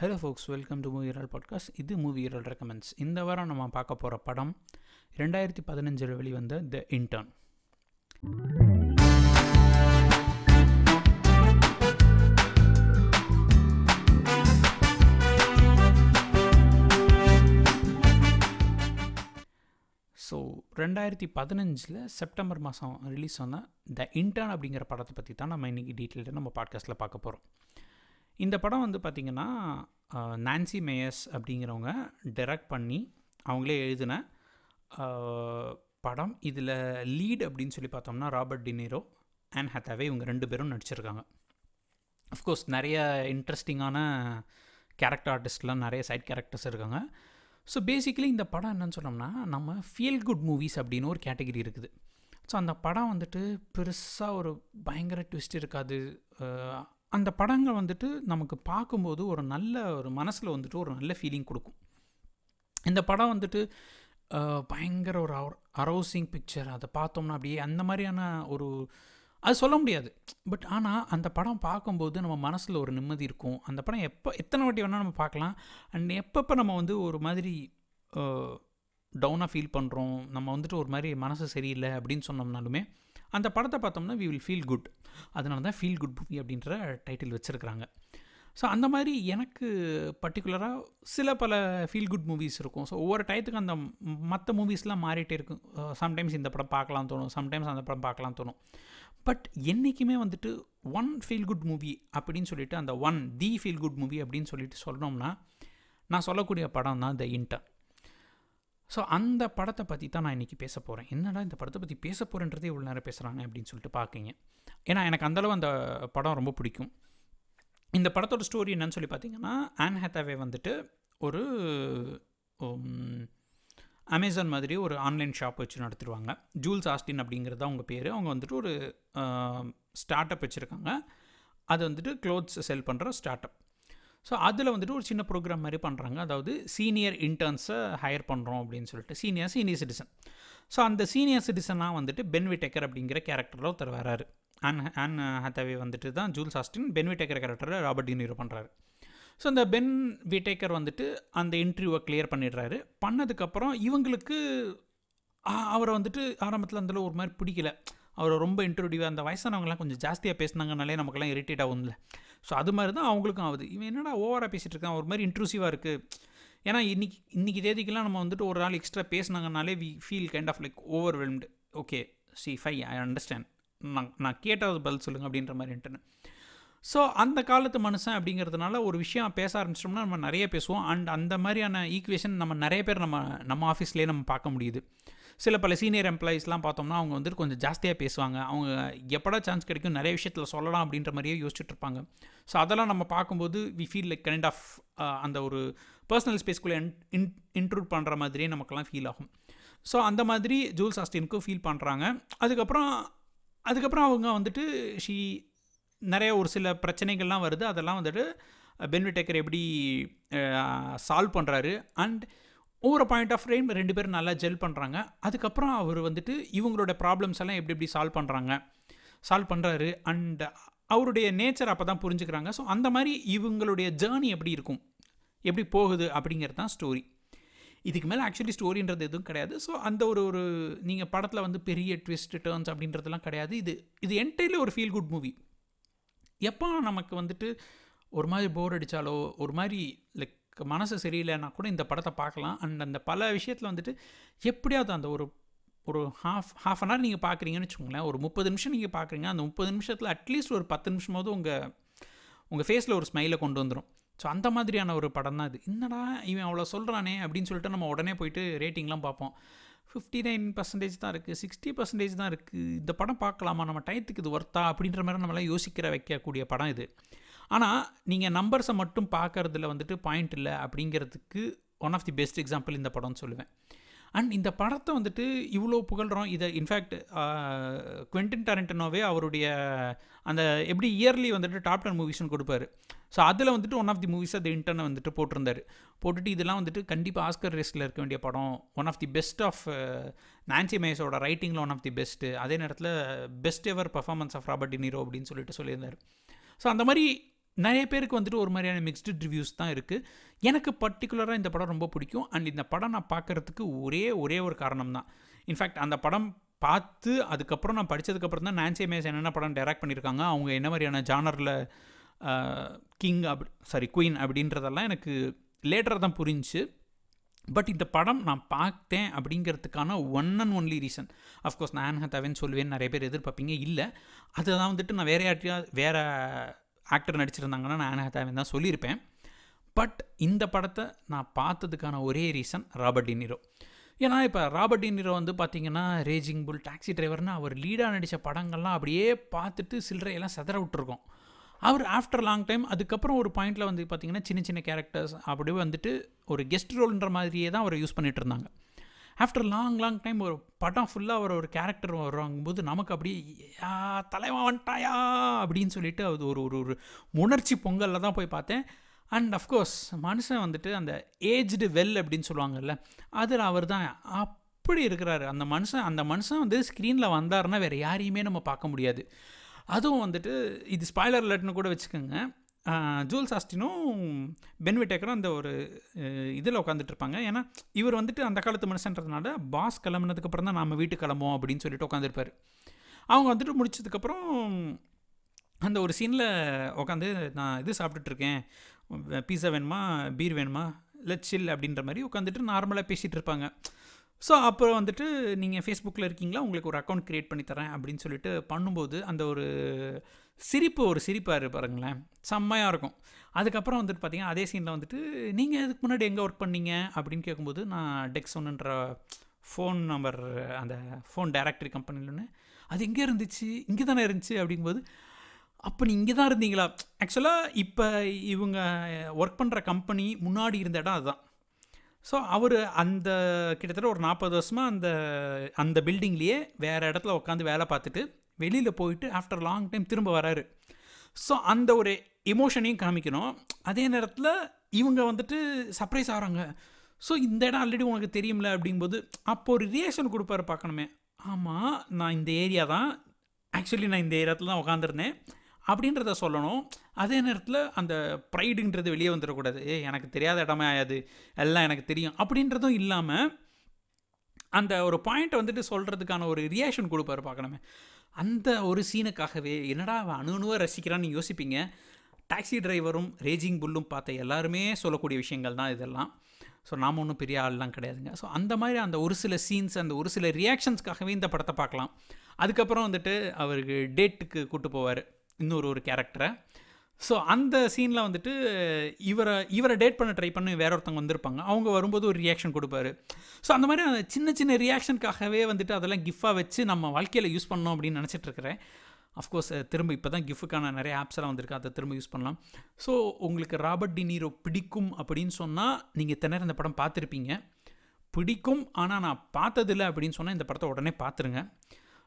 Hello folks welcome to movie இரல் podcast இது movie இரல் recommends இந்த வாரம் நம்ம பார்க்க போகிற படம் ரெண்டாயிரத்தி பதினஞ்சில் வெளிவந்த த இன்டர்ன் ஸோ ரெண்டாயிரத்தி பதினஞ்சில் செப்டம்பர் மாதம் ரிலீஸ் ஆன த இன்டர்ன் அப்படிங்கிற படத்தை பற்றி தான் நம்ம இன்றைக்கி டீட்டெயில்டாக நம்ம பாட்காஸ்ட்டில் பார்க்க போகிறோம் இந்த படம் வந்து பார்த்திங்கன்னா நான்சி மேயர்ஸ் அப்படிங்கிறவங்க டைரக்ட் பண்ணி அவங்களே எழுதின படம். இதில் லீட் அப்படின்னு சொல்லி பார்த்தோம்னா ராபர்ட் டினீரோ அண்ட் ஹத்தாவே இவங்க ரெண்டு பேரும் நடிச்சிருக்காங்க. அஃப்கோர்ஸ் நிறைய இன்ட்ரெஸ்டிங்கான கேரக்டர் ஆர்டிஸ்ட்லாம் நிறைய சைட் கேரக்டர்ஸ் இருக்காங்க. ஸோ பேசிக்கலி இந்த படம் என்னன்னு சொன்னோம்னா நம்ம ஃபீல் குட் மூவிஸ் அப்படின்னு ஒரு கேட்டகரி இருக்குது. ஸோ அந்த படம் வந்துட்டு பெருசாக ஒரு பயங்கர ட்விஸ்ட் இருக்காது. அந்த படங்கள் வந்துட்டு நமக்கு பார்க்கும்போது ஒரு நல்ல ஒரு மனசில் வந்துட்டு ஒரு நல்ல ஃபீலிங் கொடுக்கும். இந்த படம் வந்துட்டு பயங்கர ஒரு அரௌசிங் பிக்சர் அதை பார்த்தோம்னா அப்படியே அந்த மாதிரியான ஒரு அது சொல்ல முடியாது. பட் ஆனால் அந்த படம் பார்க்கும்போது நம்ம மனசில் ஒரு நிம்மதி இருக்கும். அந்த படம் எப்போ எத்தனை வாட்டி வேணால் நம்ம பார்க்கலாம். அண்ட் எப்பப்போ நம்ம வந்து ஒரு மாதிரி டவுனாக ஃபீல் பண்ணுறோம் நம்ம வந்துட்டு ஒரு மாதிரி மனசு சரியில்லை அப்படின்னு சொன்னோம்னாலுமே அந்த படத்தை பார்த்தோம்னா வி வில் ஃபீல் குட் அதனால தான் ஃபீல் குட் மூவி அப்படின்ற டைட்டில் வச்சுருக்குறாங்க. ஸோ அந்த மாதிரி எனக்கு பர்டிகுலராக சில பல ஃபீல் குட் மூவிஸ் இருக்கும். ஸோ ஒவ்வொரு டயத்துக்கு அந்த மற்ற மூவிஸ்லாம் மாறிட்டே இருக்கும். சம்டைம்ஸ் இந்த படம் பார்க்கலாம் தோணும் சம்டைம்ஸ் அந்த படம் பார்க்கலாம் தோணும். பட் என்றைக்குமே வந்துட்டு ஒன் ஃபீல் குட் மூவி அப்படின்னு சொல்லிட்டு அந்த one the feel good movie அப்படின்னு சொல்லிட்டு சொன்னோம்னா நான் சொல்லக்கூடிய படம் தான் த இன்டர் ஸோ அந்த படத்தை பற்றி தான் நான் இன்றைக்கி பேச போகிறேன் என்னடா இந்த படத்தை பற்றி பேச போகிறேன்றதே இவ்வளோ நேரம் பேசுகிறாங்க அப்படின்னு சொல்லிட்டு பார்க்கிங்க ஏன்னா எனக்கு அந்தளவு அந்த படம் ரொம்ப பிடிக்கும். இந்த படத்தோட ஸ்டோரி என்னன்னு சொல்லி பார்த்தீங்கன்னா ஆன் ஹேத்தாவே வந்துட்டு ஒரு அமேசான் மாதிரி ஒரு ஆன்லைன் ஷாப் வச்சு நடத்திடுவாங்க. ஜூல்ஸ் ஆஸ்டின் அப்படிங்கிறது அவங்க பேர். அவங்க வந்துட்டு ஒரு ஸ்டார்ட் அப் வச்சுருக்காங்க. அது வந்துட்டு க்ளோத்ஸ் செல் பண்ணுற ஸ்டார்ட் அப் ஸோ அதில் வந்துட்டு ஒரு சின்ன ப்ரோக்ராம் மாதிரி பண்ணுறாங்க அதாவது சீனியர் இன்டர்ன்ஸை ஹையர் பண்ணுறோம் அப்படின்னு சொல்லிட்டு சீனியர் சீனியர் சிட்டிசன் ஸோ அந்த சீனியர் சிட்டிசனாக வந்துட்டு பென் விடேக்கர் அப்படிங்கிற கேரக்டரில் ஒருத்தர் வராரு. அன் அன் ஹத்தவே வந்துட்டு தான் ஜூல்ஸ் ஆஸ்டின் பென் விடேக்கர் கேரக்டரில் ராபர்ட் டினீரோ பண்ணுறாரு ஸோ இந்த பென் விடேக்கர் வந்துட்டு அந்த இன்டர்வியூவை கிளியர் பண்ணிடுறாரு. பண்ணதுக்கப்புறம் இவங்களுக்கு அவரை வந்துட்டு ஆரம்பத்தில் அதில் ஒரு மாதிரி பிடிக்கல. அவரை ரொம்ப இன்ட்ரோடியூவாக அந்த வயசானவங்கலாம் கொஞ்சம் ஜாஸ்தியாக பேசினாங்கனாலே நமக்கெல்லாம் இரிட்டேட் ஆகும்ல. ஸோ அது மாதிரி தான் அவங்களுக்கும் ஆகுது. இவன் என்னடா ஓவராக பேசிகிட்டு இருக்கான்? ஒரு மாதிரி இன்ட்ரூசிவாக இருக்குது ஏன்னா இன்னைக்கு இன்றைக்கி தேதிக்கெல்லாம் நம்ம வந்துட்டு ஒரு நாள் extra பேசினாங்கனாலே we feel kind of like overwhelmed okay sci-fi I understand நான் நான் கேட்டது பதில் சொல்லுங்கள் அப்படின்ற மாதிரி இன்டர்னு ஸோ அந்த காலத்து மனுஷன் அப்படிங்கிறதுனால ஒரு விஷயம் பேச ஆரம்பிச்சிட்டோம்னா நம்ம நிறைய பேசுவோம். அண்ட் அந்த மாதிரியான ஈக்குவேஷன் நம்ம நிறைய பேர் நம்ம நம்ம ஆஃபீஸ்லேயே நம்ம பார்க்க முடியுது. சில பல சீனியர் எம்ப்ளாயீஸ்லாம் பார்த்தோம்னா அவங்க வந்துட்டு கொஞ்சம் ஜாஸ்தியாக பேசுவாங்க. அவங்க எப்படா சான்ஸ் கிடைக்கும் நிறைய விஷயத்தில் சொல்லலாம் அப்படின்ற மாதிரியே யோசிச்சுட்டு இருப்பாங்க. ஸோ அதெல்லாம் நம்ம பார்க்கும்போது we feel like kind of அந்த ஒரு பர்சனல் ஸ்பேஸ்க்குள்ளே இன் இன்ட்ரூட் பண்ணுற மாதிரியே நமக்கெல்லாம் ஃபீல் ஆகும். ஸோ அந்த மாதிரி ஜூல்ஸ் ஆஸ்டினுக்கும் ஃபீல் பண்ணுறாங்க அதுக்கப்புறம் அதுக்கப்புறம் அவங்க வந்துட்டு ஷீ நிறைய ஒரு சில பிரச்சனைகள்லாம் வருது. அதெல்லாம் வந்துட்டு பென்விடேக்கர் எப்படி சால்வ் பண்ணுறாரு அண்ட் ஒவ்வொரு பாயிண்ட் ஆஃப் டைம் ரெண்டு பேரும் நல்லா ஜெல் பண்ணுறாங்க அதுக்கப்புறம் அவர் வந்துட்டு இவங்களோட ப்ராப்ளம்ஸ் எல்லாம் எப்படி எப்படி சால்வ் பண்ணுறாங்க சால்வ் பண்ணுறாரு அண்ட் அவருடைய நேச்சர் அப்போ தான் புரிஞ்சுக்கிறாங்க. ஸோ அந்த மாதிரி இவங்களுடைய ஜேர்னி எப்படி இருக்கும்? எப்படி போகுது அப்படிங்கிறது தான் ஸ்டோரி இதுக்கு மேலே ஆக்சுவலி ஸ்டோரின்றது எதுவும் கிடையாது. ஸோ அந்த ஒரு ஒரு நீங்கள் படத்தில் வந்து பெரிய ட்விஸ்ட் டேர்ன்ஸ் அப்படின்றதெல்லாம் கிடையாது. இது இது என்டையர்லி ஒரு ஃபீல் குட் மூவி எப்போ நமக்கு வந்துட்டு ஒரு மாதிரி போர் அடித்தாலோ ஒரு மாதிரி லைக் மனசு சரியில்லைன்னா கூட இந்த படத்தை பார்க்கலாம். அண்ட் அந்த பல விஷயத்தில் வந்துட்டு எப்படியாவது அந்த ஒரு ஒரு ஹாஃப் ஹாஃப் அன் ஹவர் நீங்கள் பார்க்குறீங்கன்னு வச்சுக்கோங்களேன். ஒரு முப்பது நிமிஷம் நீங்கள் பார்க்குறீங்க அந்த முப்பது நிமிஷத்தில் அட்லீஸ்ட் ஒரு பத்து நிமிஷமாவது உங்கள் உங்கள் ஃபேஸில் ஒரு ஸ்மைலை கொண்டு வந்துடும் ஸோ அந்த மாதிரியான ஒரு படம் தான் இது. என்னடா இவன் அவ்வளோ சொல்கிறானே அப்படின்னு சொல்லிட்டு நம்ம உடனே போயிட்டு ரேட்டிங்லாம் பார்ப்போம். ஃபிஃப்டி நைன் பர்சன்டேஜ் தான் இருக்குது சிக்ஸ்டி பர்சன்டேஜ் தான் இருக்குது இந்த படம் பார்க்கலாமா? நம்ம டயத்துக்கு இது ஒர்த்தா அப்படின்ற மாதிரி நம்மளாம் யோசிக்கிற வைக்கக்கூடிய படம் இது. ஆனால் நீங்கள் நம்பர்ஸை மட்டும் பார்க்கறதுல வந்துட்டு பாயிண்ட் இல்லை அப்படிங்கிறதுக்கு one of the best example இந்த படம்னு சொல்லுவேன். அண்ட் இந்த படத்தை வந்துட்டு இவ்வளோ புகழ்கிறோம் இதை இன்ஃபேக்ட் குவெண்டின் டாரண்டனோவே அவருடைய அந்த எப்படி இயர்லி வந்துட்டு டாப் டென் மூவிஸ்னு கொடுப்பாரு. ஸோ அதில் வந்துட்டு one of the movies the இன்டர்னை வந்துட்டு போட்டிருந்தாரு. போட்டுட்டு இதெல்லாம் வந்துட்டு கண்டிப்பாக ஆஸ்கர் ரேஸில் இருக்க வேண்டிய படம். One of the best of Nancy மேஸோட ரைட்டிங்கில் ஒன் ஆஃப் தி பெஸ்ட்டு அதே நேரத்தில் best ever performance of Robert De Niro அப்படின்னு சொல்லிட்டு சொல்லியிருந்தார். ஸோ அந்த மாதிரி நிறைய பேருக்கு வந்துட்டு ஒரு மாதிரியான மிக்ஸ்டு ரிவ்யூஸ் தான் இருக்குது எனக்கு பர்டிகுலராக இந்த படம் ரொம்ப பிடிக்கும். அண்ட் இந்த படம் நான் பார்க்குறதுக்கு ஒரே ஒரே ஒரு காரணம் தான். இன்ஃபேக்ட் அந்த படம் பார்த்து அதுக்கப்புறம் நான் படித்ததுக்கப்புறம் தான் நான்சி மேஸ் என்னென்ன படம் டைரக்ட் பண்ணியிருக்காங்க அவங்க என்ன மாதிரியான ஜானரில் கிங் அப் சாரி குயின் அப்படின்றதெல்லாம் எனக்கு லேட்டராக தான் புரிஞ்சு. பட் இந்த படம் நான் பார்த்தேன் அப்படிங்கிறதுக்கான one and only reason of course நான் ஆன் ஹத்தாவேன்னு சொல்லுவேன் நிறைய பேர் எதிர்பார்ப்பீங்க. இல்லை அதை தான் வந்துட்டு நான் வேறு யார்ட்டையா வேறு ஆக்டர் நடிச்சிருந்தாங்கன்னா நான் ஆன் தான் சொல்லியிருப்பேன். பட் இந்த படத்தை நான் பார்த்ததுக்கான ஒரே ரீசன் ராபர்ட் டினிரோ ஏன்னா இப்போ ராபர்ட் டினிரோ வந்து பார்த்தீங்கன்னா ரேஜிங் புல் டாக்ஸி டிரைவர்னு அவர் லீடாக நடித்த படங்கள்லாம் அப்படியே பார்த்துட்டு சில்லறையெல்லாம் செதற விட்டுருக்கோம். அவர் ஆஃப்டர் லாங் டைம் அதுக்கப்புறம் ஒரு பாயிண்டில் வந்து பார்த்திங்கன்னா சின்ன சின்ன கேரக்டர்ஸ் அப்படியே வந்துட்டு ஒரு கெஸ்ட் ரோல்ன்ற மாதிரியே தான் அவரை யூஸ் பண்ணிகிட்டு இருந்தாங்க. ஆஃப்டர் லாங் லாங் டைம் ஒரு படம் ஃபுல்லாக அவர் ஒரு கேரக்டர் வருவாங்கும்போது நமக்கு அப்படியே யா தலைவன் வந்துட்டாயா? அப்படின்னு சொல்லிட்டு அது ஒரு ஒரு ஒரு உணர்ச்சி பொங்கலில் தான் போய் பார்த்தேன். அண்ட் அஃப்கோர்ஸ் மனுஷன் வந்துட்டு அந்த ஏஜ்டு வெல் அப்படின்னு சொல்லுவாங்கல்ல அதில் அவர் தான் அப்படி இருக்கிறாரு. அந்த மனுஷன் அந்த மனுஷன் வந்து ஸ்க்ரீனில் வந்தாருன்னா வேறு யாரையுமே நம்ம பார்க்க முடியாது. அதுவும் வந்துட்டு இது ஸ்பாய்லர் லெட்னு கூட வச்சுக்கோங்க. ஜூல் சாஸ்டினும் பென்விட்டேக்கரும் அந்த ஒரு இதில் உட்காந்துட்ருப்பாங்க ஏன்னா இவர் வந்துட்டு அந்த காலத்து மனுஷன்றதுனால பாஸ் கிளம்புனதுக்கப்புறம் தான் நம்ம வீட்டுக்கு கிளம்போம் அப்படின்னு சொல்லிட்டு உட்காந்துருப்பார் அவங்க வந்துட்டு முடிச்சதுக்கப்புறம் அந்த ஒரு சீனில் உட்காந்து நான் இது சாப்பிட்டுட்ருக்கேன். பீஸா வேணுமா? பீர் வேணுமா? இல்லை சில் அப்படின்ற மாதிரி உட்காந்துட்டு நார்மலாக பேசிகிட்டு இருப்பாங்க ஸோ அப்புறம் வந்துட்டு நீங்கள் ஃபேஸ்புக்கில் இருக்கீங்களா? உங்களுக்கு ஒரு அக்கௌண்ட் க்ரியேட் பண்ணி தரேன் அப்படின்னு சொல்லிட்டு பண்ணும்போது அந்த ஒரு சிரிப்பு ஒரு சிரிப்பாக பாருங்களேன். செம்மையாக இருக்கும். அதுக்கப்புறம் வந்துட்டு பார்த்தீங்கன்னா அதே சீனில் வந்துட்டு நீங்கள் இதுக்கு முன்னாடி எங்கே ஒர்க் பண்ணீங்க? அப்படின்னு கேட்கும்போது நான் டெக்ஸோனுன்ற ஃபோன் நம்பர் அந்த ஃபோன் டைரக்டரி கம்பெனிலன்னு அது எங்கே இருந்துச்சு இங்கே தானே இருந்துச்சு அப்படிங்கும்போது அப்போ நீ இங்கே தான் இருந்தீங்களா? ஆக்சுவலாக இப்போ இவங்க ஒர்க் பண்ணுற கம்பெனி முன்னாடி இருந்த இடம் அதுதான். ஸோ அவர் அந்த கிட்டத்தட்ட ஒரு நாற்பது வருஷமாக அந்த அந்த பில்டிங்லேயே வேறு இடத்துல உட்காந்து வேலை பார்த்துட்டு வெளியில் போயிட்டு ஆஃப்டர் லாங் டைம் திரும்ப வராரு. ஸோ அந்த ஒரு எமோஷனையும் காமிக்கணும். அதே நேரத்தில் இவங்க வந்துட்டு சர்ப்ரைஸ் ஆகிறாங்க ஸோ இந்த இடம் ஆல்ரெடி உனக்கு தெரியும்ல அப்படிங்கும்போது அப்போ ஒரு ரியாக்ஷன் கொடுப்பாரு பார்க்கணுமே. ஆமாம் நான் இந்த ஏரியா தான். ஆக்சுவலி நான் இந்த ஏரியாத்தில் தான் உட்காந்துருந்தேன் அப்படின்றத சொல்லணும். அதே நேரத்தில் அந்த ப்ரைடுன்றது வெளியே வந்துடக்கூடாது ஏ எனக்கு தெரியாத இடமே ஆயாது. எல்லாம் எனக்கு தெரியும். அப்படின்றதும் இல்லாமல் அந்த ஒரு பாயிண்ட்டை வந்துட்டு சொல்கிறதுக்கான ஒரு ரியாக்ஷன் கொடுப்பாரு பார்க்கணுமே. அந்த ஒரு சீனுக்காகவே என்னடா அவன் அணு ரசிக்கிறான்னு யோசிப்பீங்க. டாக்ஸி டிரைவரும் ரேஜிங் புல்லும் பார்த்த எல்லாருமே சொல்லக்கூடிய விஷயங்கள் தான் இதெல்லாம். ஸோ நாம் ஒன்றும் பெரிய ஆள்லாம் கிடையாதுங்க. ஸோ அந்த மாதிரி அந்த ஒரு சில சீன்ஸ் அந்த ஒரு சில ரியாக்ஷன்ஸ்க்காகவே இந்த படத்தை பார்க்கலாம். அதுக்கப்புறம் வந்துட்டு அவருக்கு டேட்டுக்கு கூப்பிட்டு போவார். இன்னொரு ஒரு கேரக்டரை ஸோ அந்த சீனில் வந்துட்டு இவரை இவரை டேட் பண்ண ட்ரை பண்ணி வேற ஒருத்தவங்க வந்திருப்பாங்க. அவங்க வரும்போது ஒரு ரியாக்ஷன் கொடுப்பாரு. ஸோ அந்த மாதிரி அந்த சின்ன சின்ன ரியாக்ஷனுக்காகவே வந்துட்டு அதெல்லாம் கிஃப்டாக வச்சு நம்ம வாழ்க்கையில் யூஸ் பண்ணோம் அப்படின்னு நினச்சிட்டு இருக்கிறேன். அஃப்கோர்ஸ் திரும்ப இப்போ தான் கிஃப்ட்டுக்கான நிறைய ஆப்ஸ் எல்லாம் வந்திருக்கு. அதை திரும்ப யூஸ் பண்ணலாம். ஸோ உங்களுக்கு ராபர்ட் டி நீரோ பிடிக்கும் அப்படின்னு சொன்னால் நீங்கள் திணற இந்த படம் பார்த்துருப்பீங்க. பிடிக்கும் ஆனால் நான் பார்த்ததில்லை அப்படின்னு சொன்னால் இந்த படத்தை உடனே பார்த்துருங்க.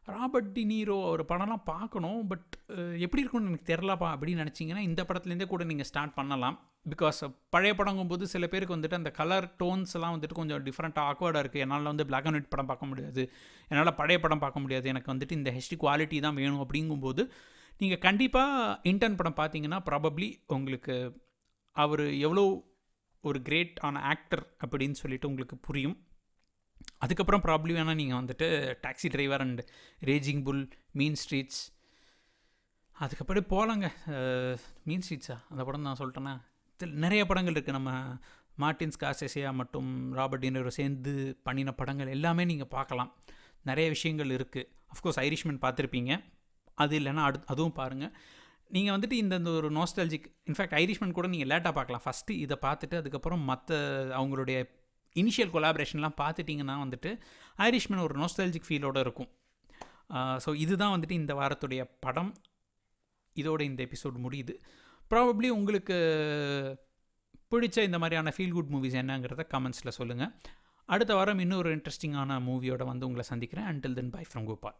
ராபர்ட் டி நீரோ படம்லாம் பார்க்கணும் பட் எப்படி இருக்கும்னு எனக்கு தெரிலப்பா அப்படின்னு நினச்சிங்கன்னா இந்த படத்துலேருந்தே கூட நீங்கள் ஸ்டார்ட் பண்ணலாம். பிகாஸ் பழைய படங்கும்போது சில பேருக்கு வந்துட்டு அந்த கலர் டோன்ஸ்லாம் வந்துட்டு கொஞ்சம் டிஃப்ரெண்ட்டாக ஆக்வர்டாக இருக்குது என்னால் வந்து பிளாக் அண்ட் ஒயிட் படம் பார்க்க முடியாது. என்னால் பழைய படம் பார்க்க முடியாது. எனக்கு வந்துட்டு இந்த ஹெச்டி குவாலிட்டி தான் வேணும் அப்படிங்கும்போது நீங்கள் கண்டிப்பாக இன்டர்ன் படம் பார்த்தீங்கன்னா ப்ராபப்ளி உங்களுக்கு அவர் எவ்வளோ ஒரு கிரேட் ஆன ஆக்டர் அப்படின்னு சொல்லிட்டு உங்களுக்கு புரியும். அதுக்கப்புறம் ப்ராப்ளம் வேணால் நீங்கள் வந்துட்டு taxi driver and raging bull mean streets அதுக்கப்புறம் போகலாங்க மீன் ஸ்ட்ரீட்ஸா அந்த படம் நான் சொல்லிட்டேன்னா நிறைய படங்கள் இருக்குது நம்ம மார்டின்ஸ் காசேசியா மற்றும் ராபர்ட் டினரோ சேர்ந்து பண்ணின படங்கள் எல்லாமே நீங்கள் பார்க்கலாம். நிறைய விஷயங்கள் இருக்குது அஃப்கோர்ஸ் ஐரிஷ்மேன் பார்த்துருப்பீங்க. அது இல்லைன்னா அடு அதுவும் பாருங்கள் நீங்கள் வந்துட்டு இந்த இந்த ஒரு நோஸ்டாலஜிக் இன்ஃபேக்ட் ஐரிஷ்மேன் கூட நீங்கள் லேட்டாக பார்க்கலாம். ஃபஸ்ட்டு இதை பார்த்துட்டு அதுக்கப்புறம் மற்ற அவங்களுடைய இனிஷியல் கொலாபரேஷன்லாம் பார்த்துட்டிங்கன்னா வந்துட்டு ஐரிஷ்மேன் ஒரு நோஸ்டாலஜிக் ஃபீலோடு இருக்கும். ஸோ இதுதான் வந்துட்டு இந்த வாரத்துடைய படம். இதோட இந்த எபிசோட் முடியுது. ப்ராபப்ளி உங்களுக்கு பிடிச்ச இந்த மாதிரியான ஃபீல் குட் மூவிஸ் என்னங்கிறத கமெண்ட்ஸில் சொல்லுங்கள் அடுத்த வாரம் இன்னொரு இன்ட்ரெஸ்டிங்கான மூவியோட வந்து உங்களை சந்திக்கிறேன். Until then bye from Gopal